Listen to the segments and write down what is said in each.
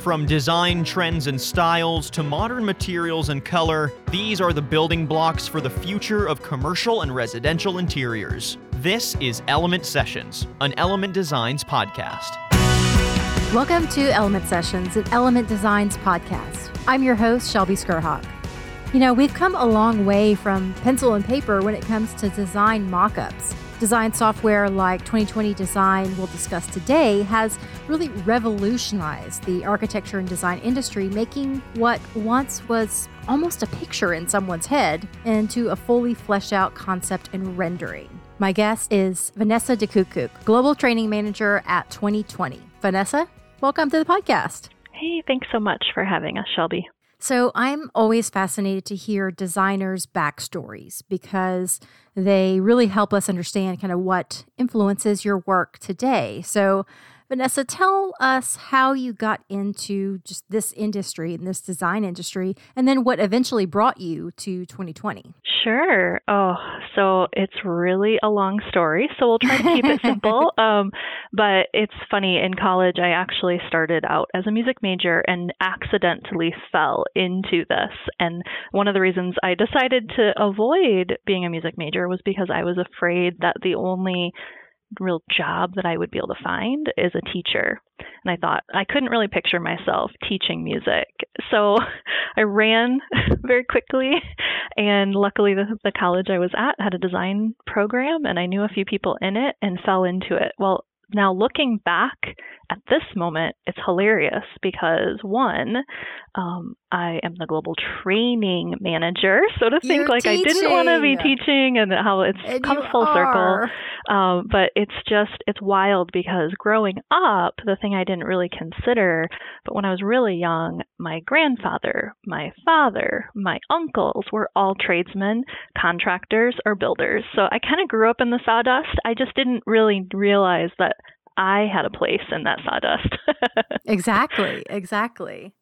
From design trends and styles to modern materials and color, these are the building blocks for the future of commercial and residential interiors. This is Element Sessions, an Element Designs podcast. Welcome to Element Sessions, an Element Designs podcast. I'm your host, Shelby Skrhak. You know, we've come a long way from pencil and paper when it comes to design mock ups. Design software like 2020 Design we'll discuss today has really revolutionized the architecture and design industry, making what once was almost a picture in someone's head into a fully fleshed out concept and rendering. My guest is Vanessa DeKukuk, Global Training Manager at 2020. Vanessa, welcome to the podcast. Hey, thanks so much for having us, Shelby. So, I'm always fascinated to hear designers' backstories because they really help us understand kind of what influences your work today. So, Vanessa, tell us how you got into just this industry and this design industry, and then what eventually brought you to 2020. Sure. Oh, so it's really a long story, so we'll try to keep it simple. Um, but it's funny, in college, I actually started out as a music major and accidentally fell into this. And one of the reasons I decided to avoid being a music major was because I was afraid that the only real job that I would be able to find is a teacher. And I thought I couldn't really picture myself teaching music. So I ran very quickly. And luckily, the, the college I was at had a design program, and I knew a few people in it and fell into it. Well, now looking back at this moment, it's hilarious because one, um, I am the global training manager, so to think You're like teaching. I didn't want to be teaching, and how it's And come full are. circle. Um, but it's just it's wild because growing up, the thing I didn't really consider, but when I was really young, my grandfather, my father, my uncles were all tradesmen, contractors, or builders. So I kind of grew up in the sawdust. I just didn't really realize that I had a place in that sawdust. Exactly, exactly.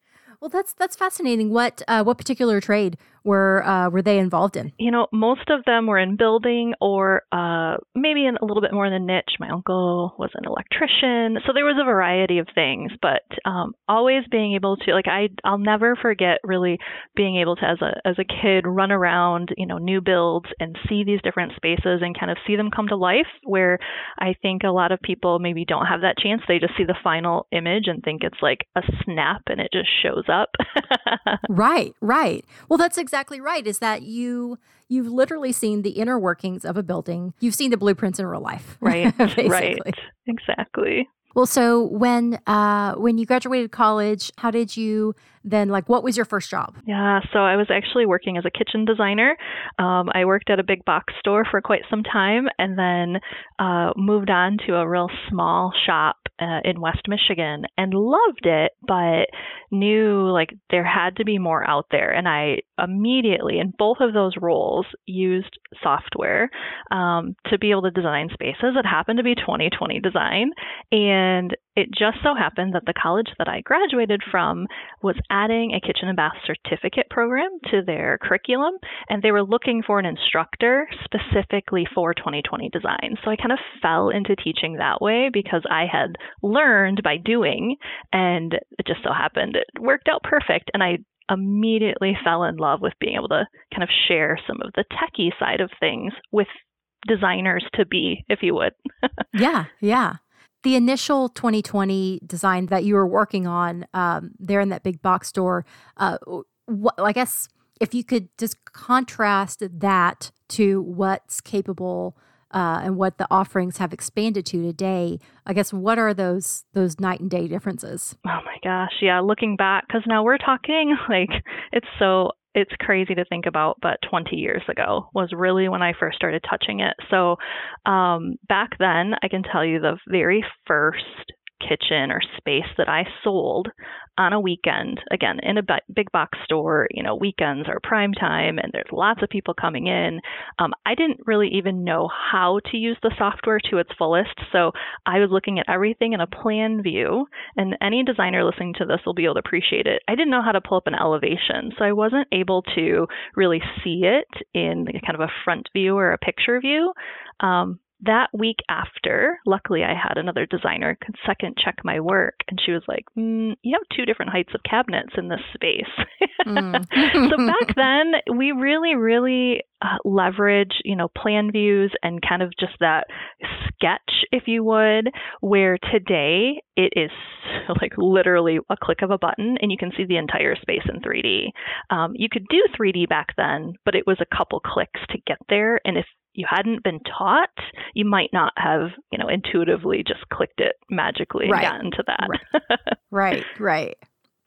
Well, that's that's fascinating. What uh, what particular trade were uh, were they involved in? you know, most of them were in building or uh, maybe in a little bit more in the niche. My uncle was an electrician, so there was a variety of things. But um, always being able to, like, I I'll never forget really being able to, as a as a kid, run around, you know, new builds and see these different spaces and kind of see them come to life. Where I think a lot of people maybe don't have that chance. They just see the final image and think it's like a snap and it just shows up. Right, right. Well, that's exactly right. Is that you you've literally seen the inner workings of a building. You've seen the blueprints in real life. right, right, exactly. Well, so when uh when you graduated college, how did you then like what was your first job? Yeah, so I was actually working as a kitchen designer. Um, I worked at a big box store for quite some time and then uh, moved on to a real small shop uh, in West Michigan and loved it, but knew like there had to be more out there. And I immediately, in both of those roles, used software um, to be able to design spaces. It happened to be 2020 design. And it just so happened that the college that I graduated from was adding a kitchen and bath certificate program to their curriculum, and they were looking for an instructor specifically for 2020 design. So I kind of fell into teaching that way because I had learned by doing, and it just so happened it worked out perfect. And I immediately fell in love with being able to kind of share some of the techie side of things with designers to be, if you would. Yeah, yeah. The initial 2020 design that you were working on um, there in that big box store, uh, what, I guess if you could just contrast that to what's capable uh, and what the offerings have expanded to today, I guess what are those those night and day differences? Oh my gosh, yeah, looking back cuz now we're talking like it's so it's crazy to think about, but 20 years ago was really when I first started touching it. So, um, back then, I can tell you the very first kitchen or space that I sold on a weekend, again, in a big box store, you know, weekends are prime time and there's lots of people coming in. Um, I didn't really even know how to use the software to its fullest. So I was looking at everything in a plan view, and any designer listening to this will be able to appreciate it. I didn't know how to pull up an elevation, so I wasn't able to really see it in kind of a front view or a picture view. Um, that week after, luckily I had another designer second check my work, and she was like, mm, "You have two different heights of cabinets in this space." Mm. so back then, we really, really uh, leverage, you know, plan views and kind of just that sketch, if you would. Where today it is like literally a click of a button, and you can see the entire space in 3D. Um, you could do 3D back then, but it was a couple clicks to get there, and if you hadn't been taught, you might not have, you know, intuitively just clicked it magically right. and gotten to that. right, right. right.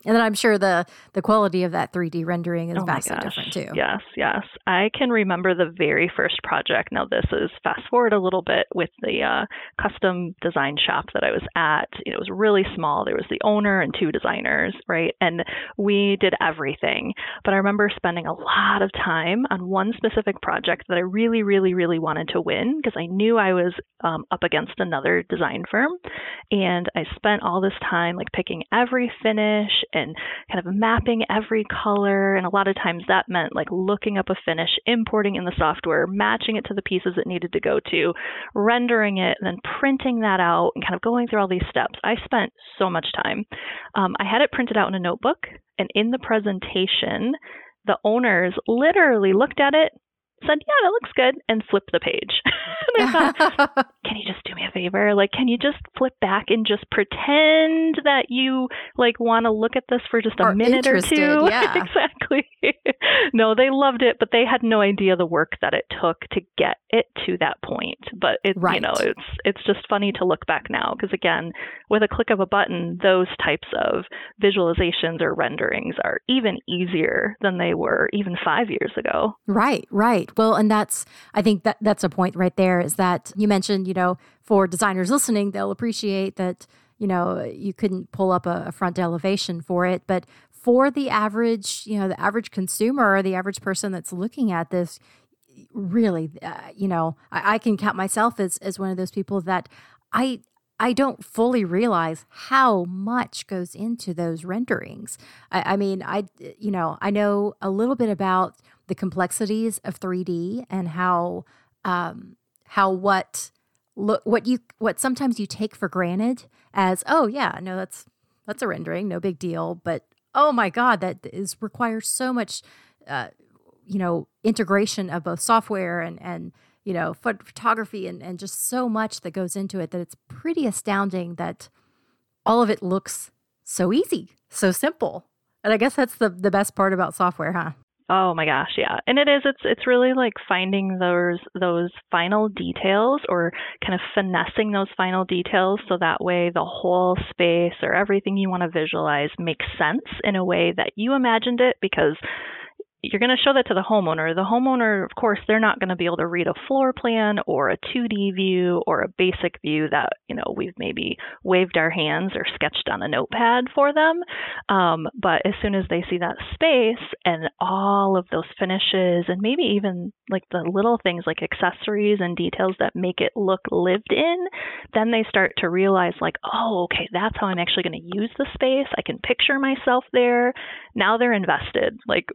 And then I'm sure the the quality of that 3D rendering is oh vastly different too. Yes, yes. I can remember the very first project. Now this is fast forward a little bit with the uh, custom design shop that I was at. It was really small. There was the owner and two designers, right? And we did everything. But I remember spending a lot of time on one specific project that I really, really, really wanted to win because I knew I was um, up against another design firm, and I spent all this time like picking every finish and kind of mapping every color. And a lot of times that meant like looking up a finish, importing in the software, matching it to the pieces it needed to go to, rendering it, and then printing that out and kind of going through all these steps. I spent so much time. Um, I had it printed out in a notebook, and in the presentation, the owners literally looked at it, said, Yeah, that looks good, and flipped the page. and I thought, Can you just do me a favor? Like, can you just flip back and just pretend that you like want to look at this for just a Are minute or two? Yeah. exactly. no, they loved it, but they had no idea the work that it took to get it to that point. But it, right. you know, it's it's just funny to look back now because again, with a click of a button, those types of visualizations or renderings are even easier than they were even five years ago. Right, right. Well, and that's I think that that's a point right there is that you mentioned, you know, for designers listening, they'll appreciate that you know you couldn't pull up a, a, front elevation for it. But for the average you know the average consumer or the average person that's looking at this really uh, you know I, I, can count myself as as one of those people that i i don't fully realize how much goes into those renderings. I, I mean i you know i know a little bit about the complexities of 3D and how um, how what look what you what sometimes you take for granted as oh yeah no that's that's a rendering no big deal but oh my god that is requires so much uh, you know integration of both software and and you know photography and and just so much that goes into it that it's pretty astounding that all of it looks so easy so simple. And i guess that's the the best part about software huh Oh my gosh, yeah. And it is it's it's really like finding those those final details or kind of finessing those final details so that way the whole space or everything you want to visualize makes sense in a way that you imagined it because you're going to show that to the homeowner. The homeowner, of course, they're not going to be able to read a floor plan or a 2D view or a basic view that, you know, we've maybe waved our hands or sketched on a notepad for them. Um, but as soon as they see that space and all of those finishes and maybe even like the little things like accessories and details that make it look lived in, then they start to realize like, oh, okay, that's how I'm actually going to use the space. I can picture myself there. Now they're invested. Like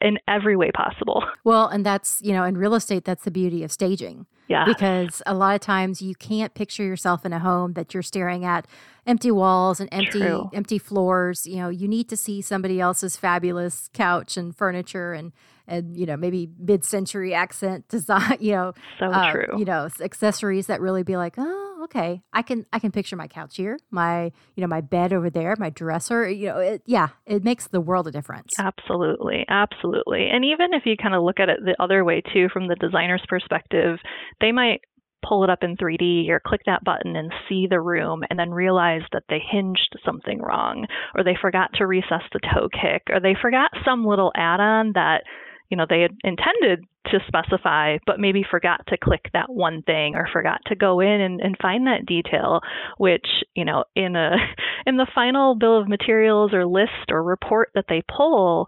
in every way possible. Well, and that's, you know, in real estate, that's the beauty of staging. Yeah. Because a lot of times you can't picture yourself in a home that you're staring at empty walls and empty True. empty floors. You know, you need to see somebody else's fabulous couch and furniture and and you know maybe mid-century accent design you know so uh, true you know accessories that really be like oh Oh, okay i can i can picture my couch here my you know my bed over there my dresser you know it, yeah it makes the world a difference. Absolutely absolutely. And even if you kind of look at it the other way too from the designer's perspective they might pull it up in 3D or click that button and see the room and then realize that they hinged something wrong or they forgot to recess the toe kick or they forgot some little add-on that you know they had intended to specify but maybe forgot to click that one thing or forgot to go in and, and find that detail which you know in a in the final bill of materials or list or report that they pull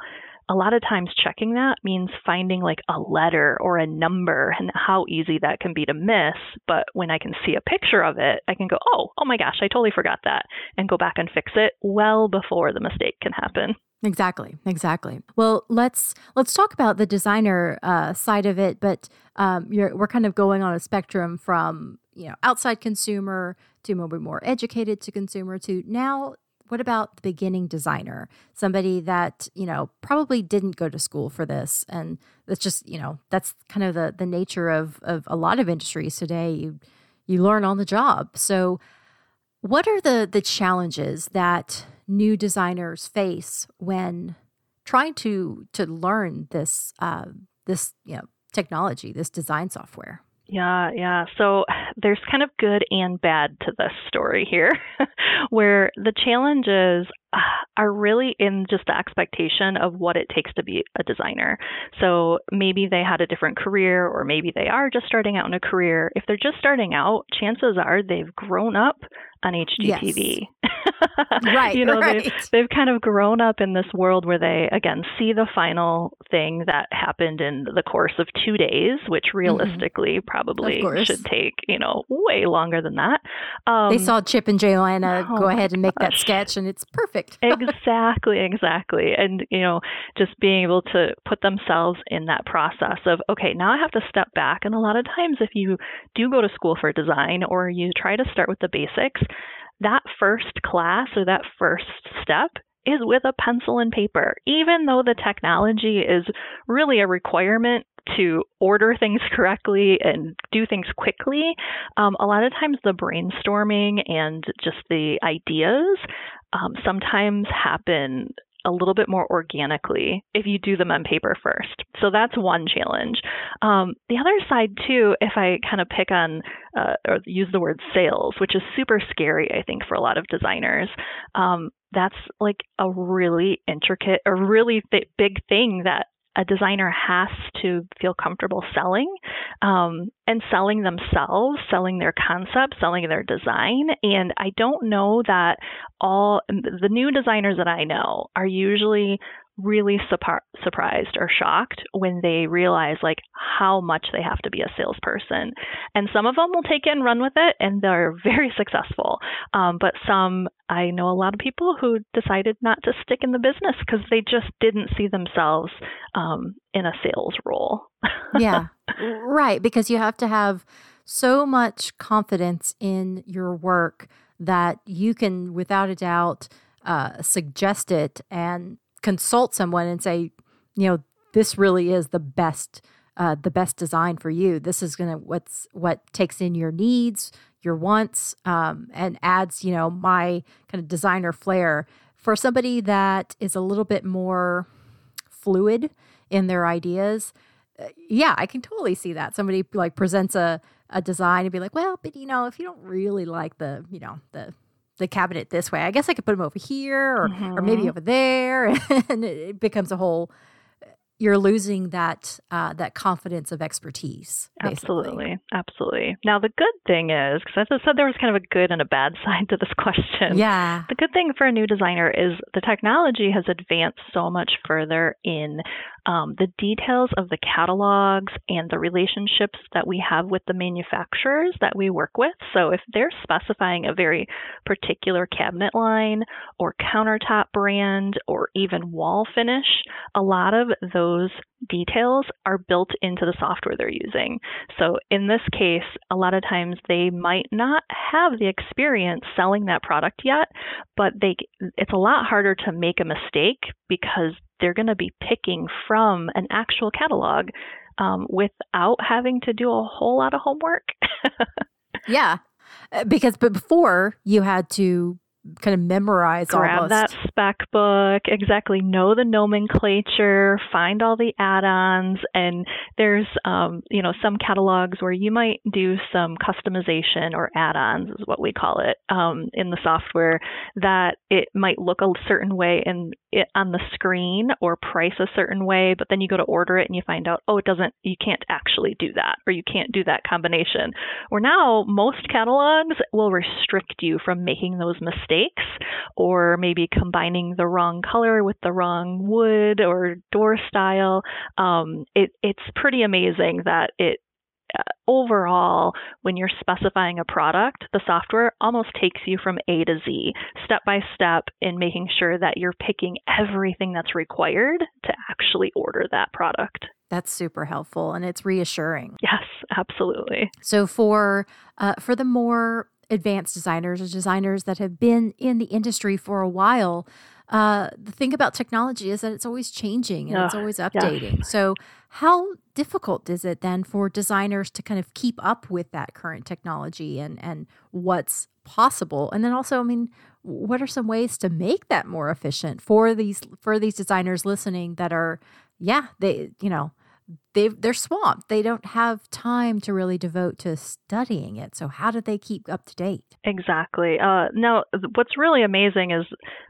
a lot of times checking that means finding like a letter or a number and how easy that can be to miss. But when I can see a picture of it, I can go, oh, oh my gosh, I totally forgot that and go back and fix it well before the mistake can happen. Exactly, exactly. Well, let's let's talk about the designer uh, side of it, but um, we're kind of going on a spectrum from you know outside consumer to maybe more educated to consumer to now. What about the beginning designer? Somebody that you know probably didn't go to school for this, and that's just you know that's kind of the the nature of of a lot of industries today. You you learn on the job. So, what are the the challenges that new designers face when trying to to learn this uh, this you know technology, this design software? Yeah, yeah. So there's kind of good and bad to this story here, where the challenges uh, are really in just the expectation of what it takes to be a designer. So maybe they had a different career, or maybe they are just starting out in a career. If they're just starting out, chances are they've grown up on HGTV. Yes. right. you know, right. They've, they've kind of grown up in this world where they, again, see the final thing that happened in the course of two days, which mm-hmm. realistically mm-hmm. probably should take, you know, way longer than that. Um, they saw Chip and Joanna oh go ahead and make that sketch, and it's perfect. exactly, exactly. And, you know, just being able to put themselves in that process of, okay, now I have to step back. And a lot of times, if you do go to school for design or you try to start with the basics, that first class or that first step is with a pencil and paper. Even though the technology is really a requirement to order things correctly and do things quickly, um, a lot of times the brainstorming and just the ideas um, sometimes happen a little bit more organically if you do them on paper first. So that's one challenge. Um, the other side, too, if I kind of pick on uh, or use the word sales, which is super scary, I think, for a lot of designers, um, that's like a really intricate, a really th- big thing that a designer has to feel comfortable selling um, and selling themselves, selling their concept, selling their design. And I don't know that all the new designers that I know are usually really surprised or shocked when they realize like how much they have to be a salesperson. And some of them will take it and run with it, and they're very successful. Um, but some, I know a lot of people who decided not to stick in the business because they just didn't see themselves um, in a sales role. yeah, right. Because you have to have so much confidence in your work that you can, without a doubt, uh, suggest it and consult someone and say, you know, this really is the best uh, the best design for you. This is gonna what's what takes in your needs, your wants, um, and adds you know my kind of designer flair for somebody that is a little bit more fluid in their ideas. Uh, yeah, I can totally see that. Somebody like presents a a design and be like, well, but you know, if you don't really like the you know the the cabinet this way. I guess I could put them over here or, mm-hmm. or maybe mm-hmm. over there. And it becomes a whole, you're losing that uh, that confidence of expertise. Basically. Absolutely, absolutely. Now the good thing is, because I said there was kind of a good and a bad side to this question. Yeah. The good thing for a new designer is the technology has advanced so much further in um, the details of the catalogs and the relationships that we have with the manufacturers that we work with. So if they're specifying a very particular cabinet line or countertop brand or even wall finish, a lot of those details are built into the software they're using. So in this case, a lot of times they might not have the experience selling that product yet, but they it's a lot harder to make a mistake because they're going to be picking from an actual catalog um, without having to do a whole lot of homework. yeah, uh, because before you had to kind of memorize grab almost. that spec book exactly. Know the nomenclature find all the add-ons and there's um, you know some catalogs where you might do some customization or add-ons is what we call it um, in the software that it might look a certain way in it on the screen or price a certain way but then you go to order it and you find out oh it doesn't you can't actually do that or you can't do that combination. Where now most catalogs will restrict you from making those mistakes mistakes or maybe combining the wrong color with the wrong wood or door style. Um, it, it's pretty amazing that it uh, overall, when you're specifying a product, the software almost takes you from A to Z, step by step, in making sure that you're picking everything that's required to actually order that product. That's super helpful and it's reassuring. Yes, absolutely. So for uh, for the more advanced designers or designers that have been in the industry for a while, uh, the thing about technology is that it's always changing and it's always updating. Yes. So, how difficult is it then for designers to kind of keep up with that current technology and and what's possible? And then also, I mean, what are some ways to make that more efficient for these for these designers listening that are, yeah, they you know they they're swamped. They don't have time to really devote to studying it. So how do they keep up to date? Exactly. Uh, now, what's really amazing is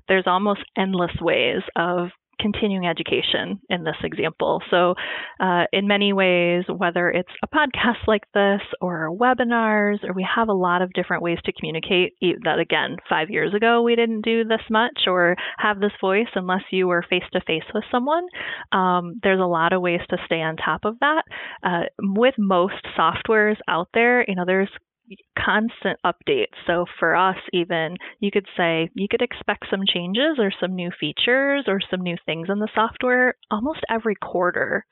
there's almost endless ways of continuing education in this example. So, uh, in many ways, whether it's a podcast like this or webinars, or we have a lot of different ways to communicate. That again, five years ago, we didn't do this much or have this voice unless you were face to face with someone. Um, there's a lot of ways to stay on top of that. Uh, with most softwares out there, you know, there's constant updates. So for us, even you could say you could expect some changes or some new features or some new things in the software almost every quarter.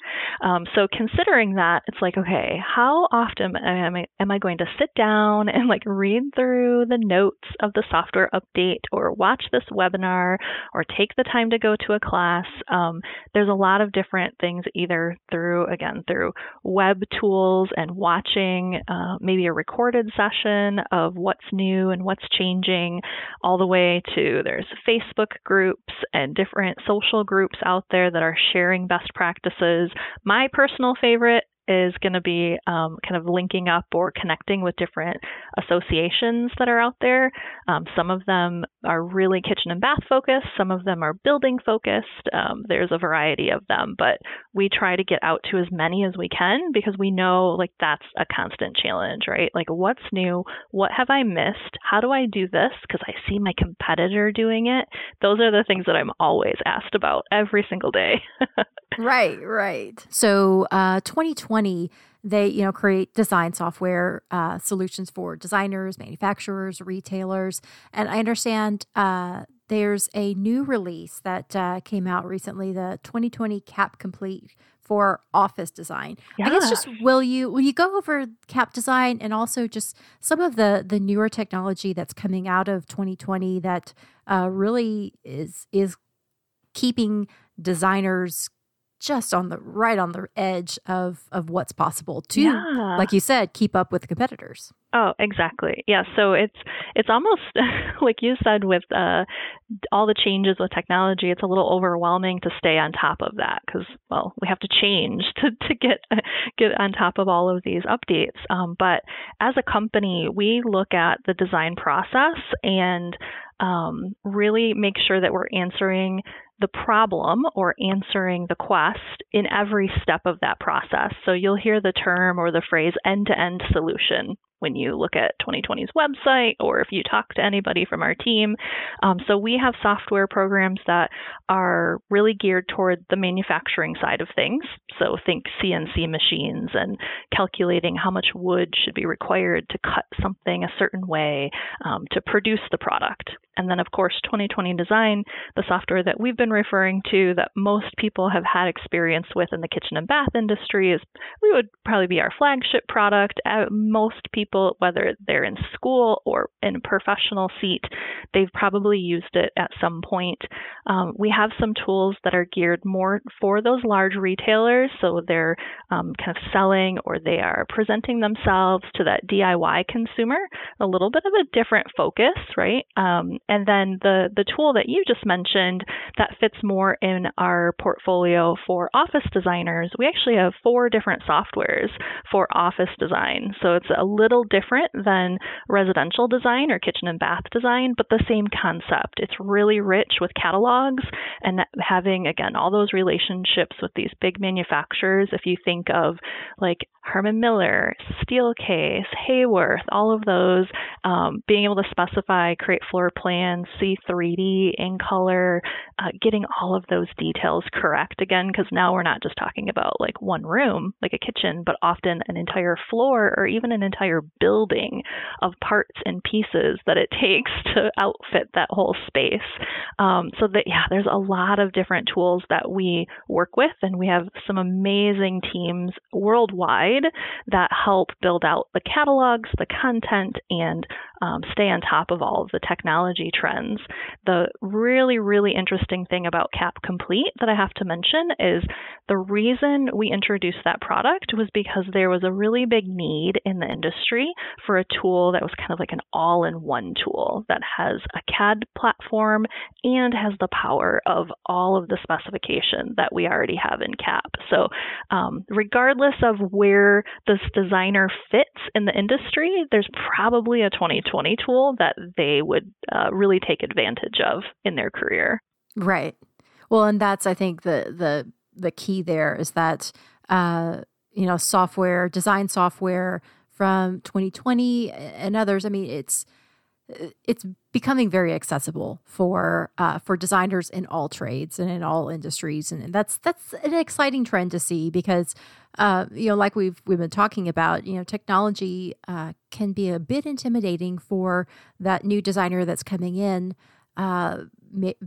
Um, so considering that, it's like, okay, how often am I, am I going to sit down and like read through the notes of the software update or watch this webinar or take the time to go to a class? Um, there's a lot of different things either through, again, through web tools and watching uh, maybe a recorded session of what's new and what's changing, all the way to there's Facebook groups and different social groups out there that are sharing best practices. My personal favorite is going to be um, kind of linking up or connecting with different associations that are out there. Um, some of them are really kitchen and bath focused, some of them are building focused. Um, there's a variety of them, but we try to get out to as many as we can because we know like that's a constant challenge, right? Like, what's new? What have I missed? How do I do this? Because I see my competitor doing it. Those are the things that I'm always asked about every single day. right, right. So, uh, 2020, they you know create design software uh, solutions for designers, manufacturers, retailers, and I understand uh, there's a new release that uh, came out recently, the 2020 Cap Complete for office design. Yeah. I guess just will you will you go over cap design and also just some of the the newer technology that's coming out of 2020 that uh, really is is keeping designers just on the right on the edge of of what's possible to yeah. like you said keep up with the competitors. Oh exactly. Yeah so it's it's almost like you said with uh, all the changes with technology it's a little overwhelming to stay on top of that because well we have to change to, to get get on top of all of these updates. Um, but as a company we look at the design process and um, really make sure that we're answering the problem or answering the quest in every step of that process. So you'll hear the term or the phrase end to end solution when you look at 2020's website or if you talk to anybody from our team. Um, so we have software programs that are really geared toward the manufacturing side of things. So think CNC machines and calculating how much wood should be required to cut something a certain way um, to produce the product. And then, of course, 2020 Design, the software that we've been referring to that most people have had experience with in the kitchen and bath industry is we would probably be our flagship product. Uh, most people people, whether they're in school or in a professional seat, they've probably used it at some point. Um, we have some tools that are geared more for those large retailers, so they're um, kind of selling or they are presenting themselves to that DIY consumer, a little bit of a different focus, right? Um, and then the the tool that you just mentioned that fits more in our portfolio for office designers, we actually have four different softwares for office design. So it's a little little different than residential design or kitchen and bath design, but the same concept. It's really rich with catalogs and having, again, all those relationships with these big manufacturers. If you think of like Herman Miller, Steelcase, Haworth, all of those, um, being able to specify, create floor plans, see 3D in color, uh, getting all of those details correct again, because now we're not just talking about like one room, like a kitchen, but often an entire floor or even an entire building of parts and pieces that it takes to outfit that whole space. Um, so that, yeah, there's a lot of different tools that we work with, and we have some amazing teams worldwide that help build out the catalogs, the content, and um, stay on top of all of the technology trends. The really, really interesting thing about Cap Complete that I have to mention is the reason we introduced that product was because there was a really big need in the industry for a tool that was kind of like an all in one tool that has a CAD platform and has the power of all of the specification that we already have in CAP. So, um, regardless of where this designer fits in the industry, there's probably a 2020 tool that they would uh, really take advantage of in their career. Right. Well, and that's I think the the the key there is that uh, you know software design software from 2020 and others. I mean, it's it's becoming very accessible for uh, for designers in all trades and in all industries, and that's that's an exciting trend to see because uh, you know, like we've we've been talking about, you know, technology uh, can be a bit intimidating for that new designer that's coming in. Uh,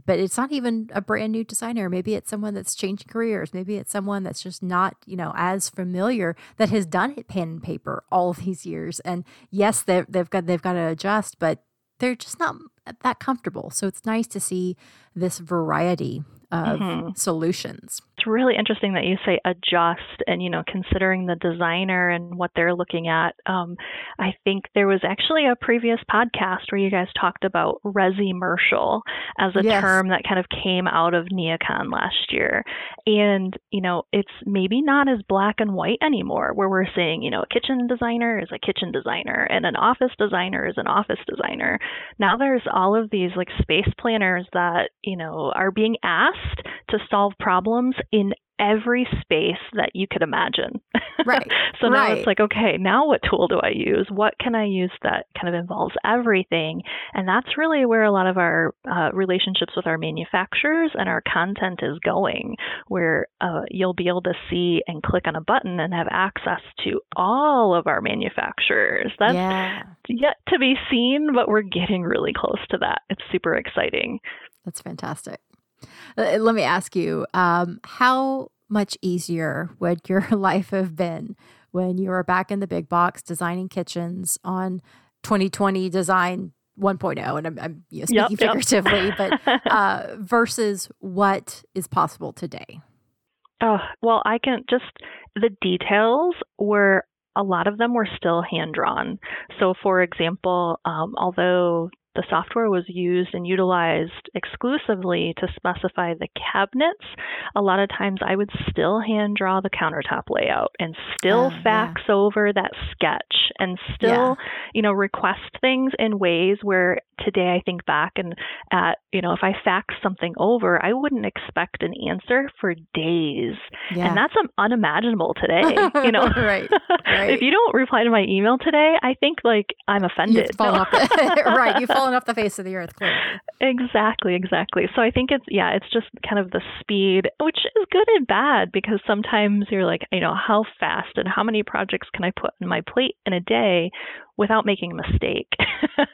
but it's not even a brand new designer. Maybe it's someone that's changing careers. Maybe it's someone that's just not, you know, as familiar that has done it pen and paper all these years. And yes, they've, they've got they've got to adjust, but they're just not that comfortable. So it's nice to see this variety of mm-hmm. solutions. It's really interesting that you say adjust and, you know, considering the designer and what they're looking at. Um, I think there was actually a previous podcast where you guys talked about resi-mercial as a yes. term that kind of came out of NeoCon last year. And, you know, it's maybe not as black and white anymore where we're saying, you know, a kitchen designer is a kitchen designer and an office designer is an office designer. Now there's all of these like space planners that, you know, are being asked to solve problems in every space that you could imagine. Right. so now right. it's like, okay, now what tool do I use? What can I use that kind of involves everything? And that's really where a lot of our uh, relationships with our manufacturers and our content is going, where uh, you'll be able to see and click on a button and have access to all of our manufacturers. That's yeah. yet to be seen, but we're getting really close to that. It's super exciting. That's fantastic. Uh, let me ask you um, how much easier would your life have been when you were back in the big box designing kitchens on 2020 design 1.0 and i'm, I'm you know, speaking yep, figuratively yep. but uh, versus what is possible today oh well i can just the details were a lot of them were still hand drawn. So, for example, um, although the software was used and utilized exclusively to specify the cabinets. A lot of times I would still hand draw the countertop layout and still uh, fax yeah. over that sketch and still, yeah. you know, request things in ways where today I think back and at, you know, if I fax something over, I wouldn't expect an answer for days. Yeah. And that's unimaginable today, you know. right. right. if you don't reply to my email today, I think like I'm offended. You've fallen no. off the, right. You've off the face of the earth, clearly. Exactly, exactly. So I think it's yeah, it's just kind of the speed, which is good and bad because sometimes you're like, you know, how fast and how many projects can I put on my plate in a day without making a mistake.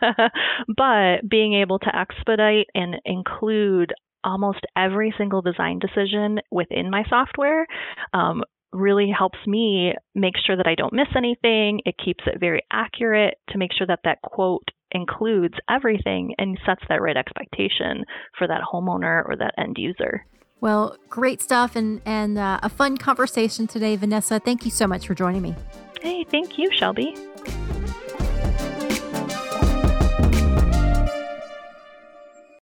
but being able to expedite and include almost every single design decision within my software um, really helps me make sure that I don't miss anything. It keeps it very accurate to make sure that that quote includes everything and sets that right expectation for that homeowner or that end user. Well, great stuff and, and uh, a fun conversation today, Vanessa. Thank you so much for joining me. Hey, thank you, Shelby.